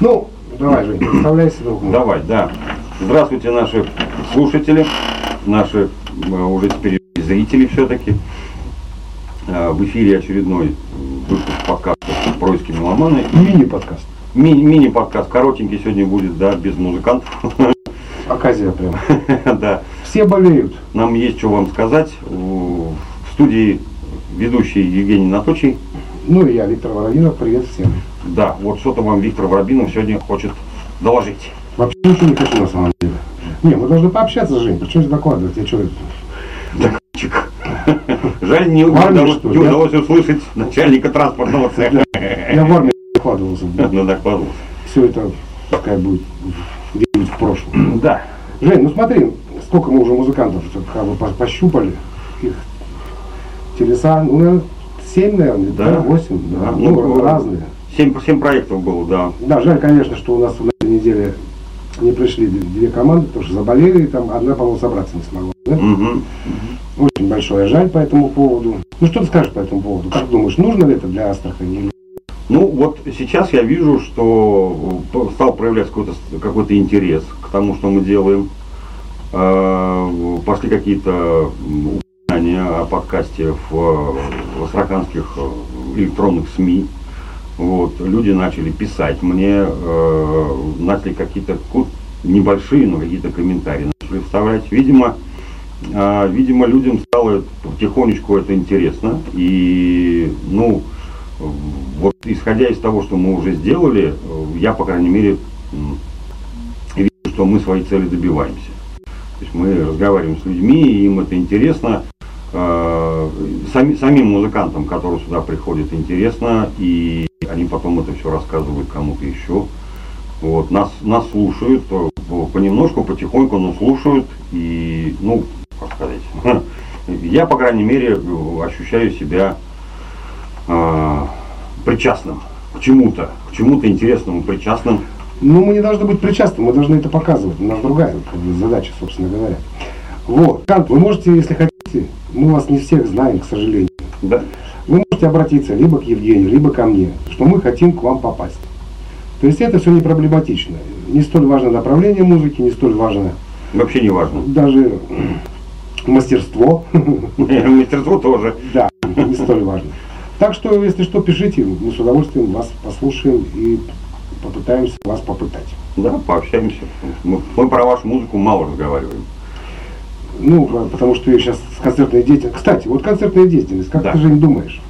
Ну, давай, Жень, представляйся, друг мой. Давай, да. Здравствуйте, наши слушатели, наши э, уже теперь зрители все-таки. Э, В эфире очередной выпуск подкаста «Происки меломаны». Мини-подкаст. Ми- Мини-подкаст, коротенький сегодня будет, да, без музыкантов. Оказия прям. Да, Все болеют. нам есть что вам сказать. В студии ведущий Евгений Наточий. Ну и я, Виктор Воробинов, привет всем. Да, вот что-то вам Виктор Воробинов сегодня хочет доложить. Вообще ничего не хочу на самом деле. Не, мы должны пообщаться, Жень, причем докладывать? Я что, Докладчик. Жаль, не, удалось, услышать начальника транспортного цеха. я в армии докладывался. Ну, докладывался. Все это пускай будет где-нибудь в прошлом. Да. Жень, ну смотри, сколько мы уже музыкантов как бы по- пощупали. Их телеса, ну, наверное, 7, наверное, Да. да, 8, да, Да, ну, ну, разные. Семь, семь проектов было, да. Да, жаль, конечно, что у нас на этой неделе не пришли две команды, потому что заболели, и там одна, по-моему, собраться не смогла. да? Мгм. Очень большое жаль по этому поводу. Ну что ты скажешь по этому поводу? Как думаешь, нужно ли это для Астрахани? или- Ну, вот сейчас я вижу, что э, стал проявляться какой-то, какой-то интерес к тому, что мы делаем. Э, Пошли какие-то упоминания о подкасте в, в астраханских э, электронных СМИ. Вот, люди начали писать мне, э, начали какие-то небольшие, но какие-то комментарии начали вставлять. Видимо, э, видимо, людям стало потихонечку это интересно. И, ну, вот исходя из того, что мы уже сделали, я, по крайней мере, вижу, что мы свои цели добиваемся. То есть мы разговариваем с людьми, и им это интересно. Э, сами- самим музыкантам, которые сюда приходят, интересно, и они потом это все рассказывают кому-то еще. Вот, нас, нас слушают, по- понемножку, потихоньку, но слушают, и, ну, как сказать, я, по крайней мере, ощущаю себя э, причастным к чему-то, к чему-то интересному, причастным. Ну, мы не должны быть причастны, мы должны это показывать. У нас другая задача, собственно говоря. Вот. Кант, вы можете, если хотите, мы вас не всех знаем, к сожалению. Да? Вы можете обратиться либо к Евгению, либо ко мне, что мы хотим к вам попасть. То есть это все не проблематично. Не столь важно направление музыки, не столь важно Вообще не важно. даже мастерство. Мастерство тоже. Да, не столь важно. Так что, если что, пишите, мы с удовольствием вас послушаем и попытаемся вас попытать. Да, пообщаемся. Мы, мы про вашу музыку мало разговариваем. Ну, по- потому что сейчас концертная деятельность. Кстати, вот концертная деятельность, как Да. ты, Жень, думаешь?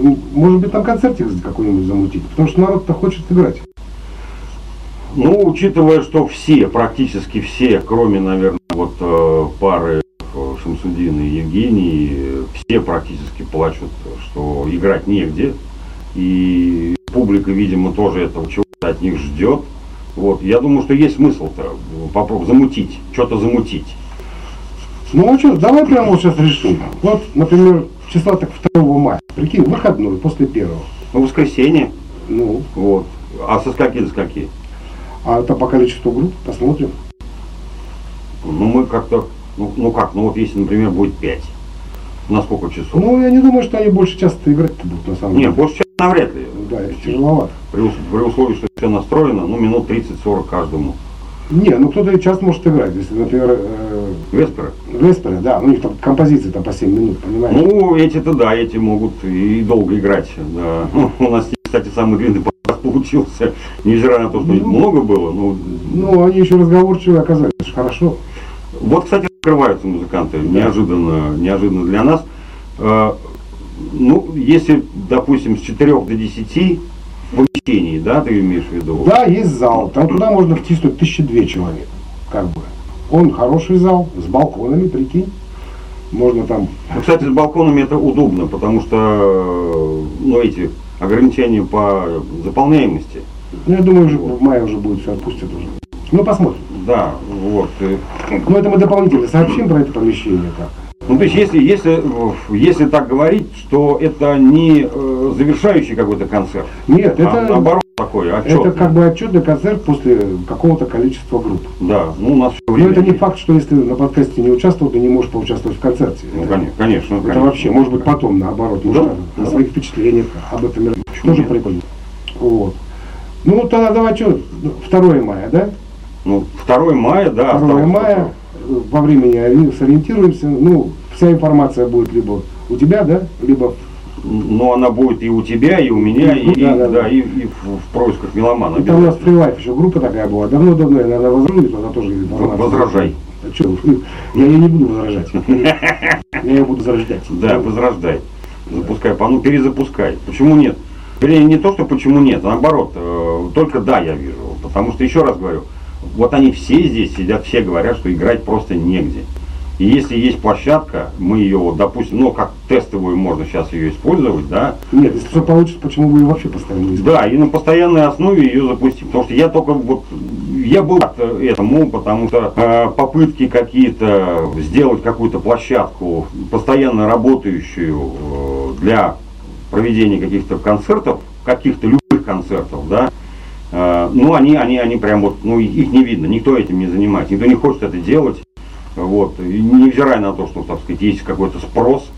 М, Может быть, там концертик какой-нибудь замутить? Потому что народ-то хочет играть. Ну, учитывая, что все, практически все, кроме, наверное, вот э, пары э, Шамсудина и Евгений, все практически плачут, что играть негде. И публика, видимо, тоже этого чего-то от них ждет. Вот, я думаю, что есть смысл-то попробовать замутить, что-то замутить. Ну, а что, давай прямо вот сейчас решим. Вот, например, числа так 2 мая. Прикинь, выходной после первого. Ну, воскресенье, Ну, вот. А со скольки до скольки? а это по количеству групп, посмотрим. Ну, мы как-то, ну, ну как, ну вот если, например, будет 5, на сколько часов? Ну, я не думаю, что они больше часто играть-то будут, на самом Не, деле. больше часа навряд ли. Да, это тяжеловато. При, при условии, что все настроено, ну, минут 30-40 каждому. Не, ну кто-то и час может играть. Если, например, э, Весперы? Веспере, да, у них там композиции там по 7 минут, понимаешь? Ну, эти-то да, эти могут и долго играть. Да. Ну, у нас, кстати, самый длинный подкаст получился, невзирая на то, что Ну. много было. Ну, Ну, они еще разговорчивые оказались, хорошо. Вот, кстати, открываются музыканты неожиданно, неожиданно для нас. Ну, если, допустим, с 4 до 10 помещений, да, ты имеешь в виду? Да, есть зал, там туда можно втиснуть тысячи две человек, как бы. Он хороший зал, с балконами, прикинь. Можно там, Ну, кстати, с балконами это удобно, потому что, ну, эти ограничения по заполняемости, ну, я думаю, уже в мае уже будет все отпустят уже. Ну, посмотрим. да, вот. Ну, это мы дополнительно сообщим про это помещение, так. Ну, то есть, если, если, если так говорить, что это не э, завершающий какой-то концерт, Нет, а это, наоборот такой, отчет. это как бы отчетный концерт после какого-то количества групп. Да, ну, у нас все Но время это не факт, что если на подкасте не участвовал, ты не можешь поучаствовать в концерте. Ну, Это- конечно, конечно. Это конечно. вообще, может быть, потом, наоборот, Да, на да. своих впечатлениях об этом. Почему Тоже нет? прикольно. Вот. Ну, тогда давай что, 2 мая, да? Ну, 2 мая, да. 2 осталось мая, по времени ори- сориентируемся, ну, вся информация будет либо у тебя, да, либо Ну, она будет и у тебя, и у меня, и, Ну, да, и- да, да, да. и, и в, в происках меломана. Это у нас фрилайф еще группа такая была. Давно-давно я, наверное, возражу, туда тоже информация. Возражай. А вы? я ее не буду возражать. Я ее буду зарождать. Да, возрождай. Запускай, по- ну перезапускай. Почему нет? Вернее, не то, что почему нет, а наоборот, э, только да, я вижу. Потому что, еще раз говорю, вот они все здесь сидят, все говорят, что играть просто негде. И если есть площадка, мы ее, вот, допустим, ну, как тестовую можно сейчас ее использовать, да, Нет, если все получится, почему вы ее вообще постоянно да, и на постоянной основе ее запустить. Потому что я только вот, я был рад этому, потому что э, попытки какие-то сделать какую-то площадку, постоянно работающую э, для проведения каких-то концертов, каких-то любых концертов, да, ну, они, они, они прям вот, ну, их не видно, никто этим не занимается, никто не хочет это делать, вот, и невзирая на то, что, так сказать, есть какой-то спрос,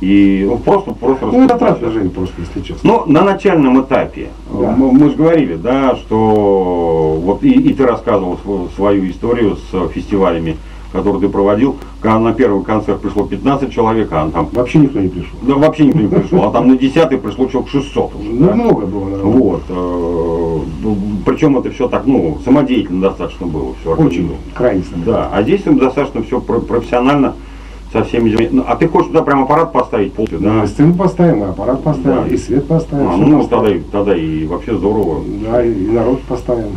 и ну, просто, просто Ну, это Жень, просто, если честно. Ну, на начальном этапе, Да. мы, мы же говорили, да, что вот и, и ты рассказывал св- свою историю с фестивалями, которые ты проводил, когда на первый концерт пришло 15 человек, а там Вообще никто не пришел. да, вообще никто не пришел, а там на 10 пришло человек 600 уже. Ну, много было, наверное. Вот. Причем это все так, ну, самодеятельно достаточно было все. Очень, крайне. Да, а здесь достаточно все профессионально со всеми делами. Ну, А ты хочешь туда прям аппарат поставить полностью, Да, да? сцену поставим, и аппарат поставим, Да. и свет поставим. А, ну, поставим. тогда, и- тогда и вообще здорово. Да, и народ поставим.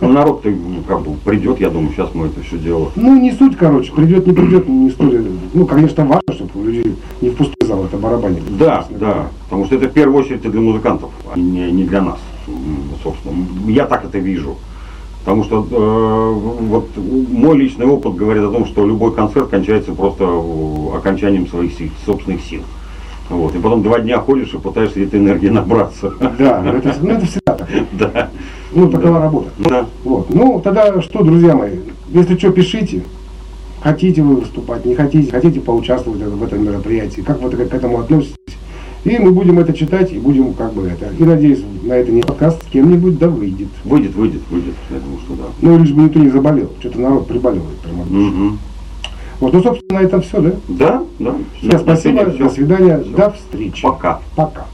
Ну, народ ну, как бы придет, я думаю, сейчас мы это все дело. Ну, не суть, короче, придет, не придет, не столь. Ну, конечно, важно, чтобы у людей не в пустой зал это барабанили. Да, да, потому что это в первую очередь для музыкантов, а не, не для нас, собственно. Я так это вижу. Потому что э, вот мой личный опыт говорит о том, что любой концерт кончается просто э, окончанием своих сил, собственных сил. Вот. И потом два дня ходишь и пытаешься этой энергии набраться. Да, ну, это, ну, это всегда так. Да. Ну, такова работа. Да. Вот. Ну, тогда что, друзья мои, если что, пишите. Хотите вы выступать, не хотите, хотите поучаствовать в этом мероприятии, как вы к этому относитесь. И мы будем это читать, и будем как бы это. И надеюсь, на это не подкаст с кем-нибудь да выйдет. Выйдет, выйдет, выйдет. Я думаю, что да. Ну, лишь бы никто не заболел. Что-то народ приболевает прямо. Мгм. Вот, ну, собственно, на этом все, да? Да, да. Всем спасибо, до свидания, Всё. до встречи. Пока. Пока.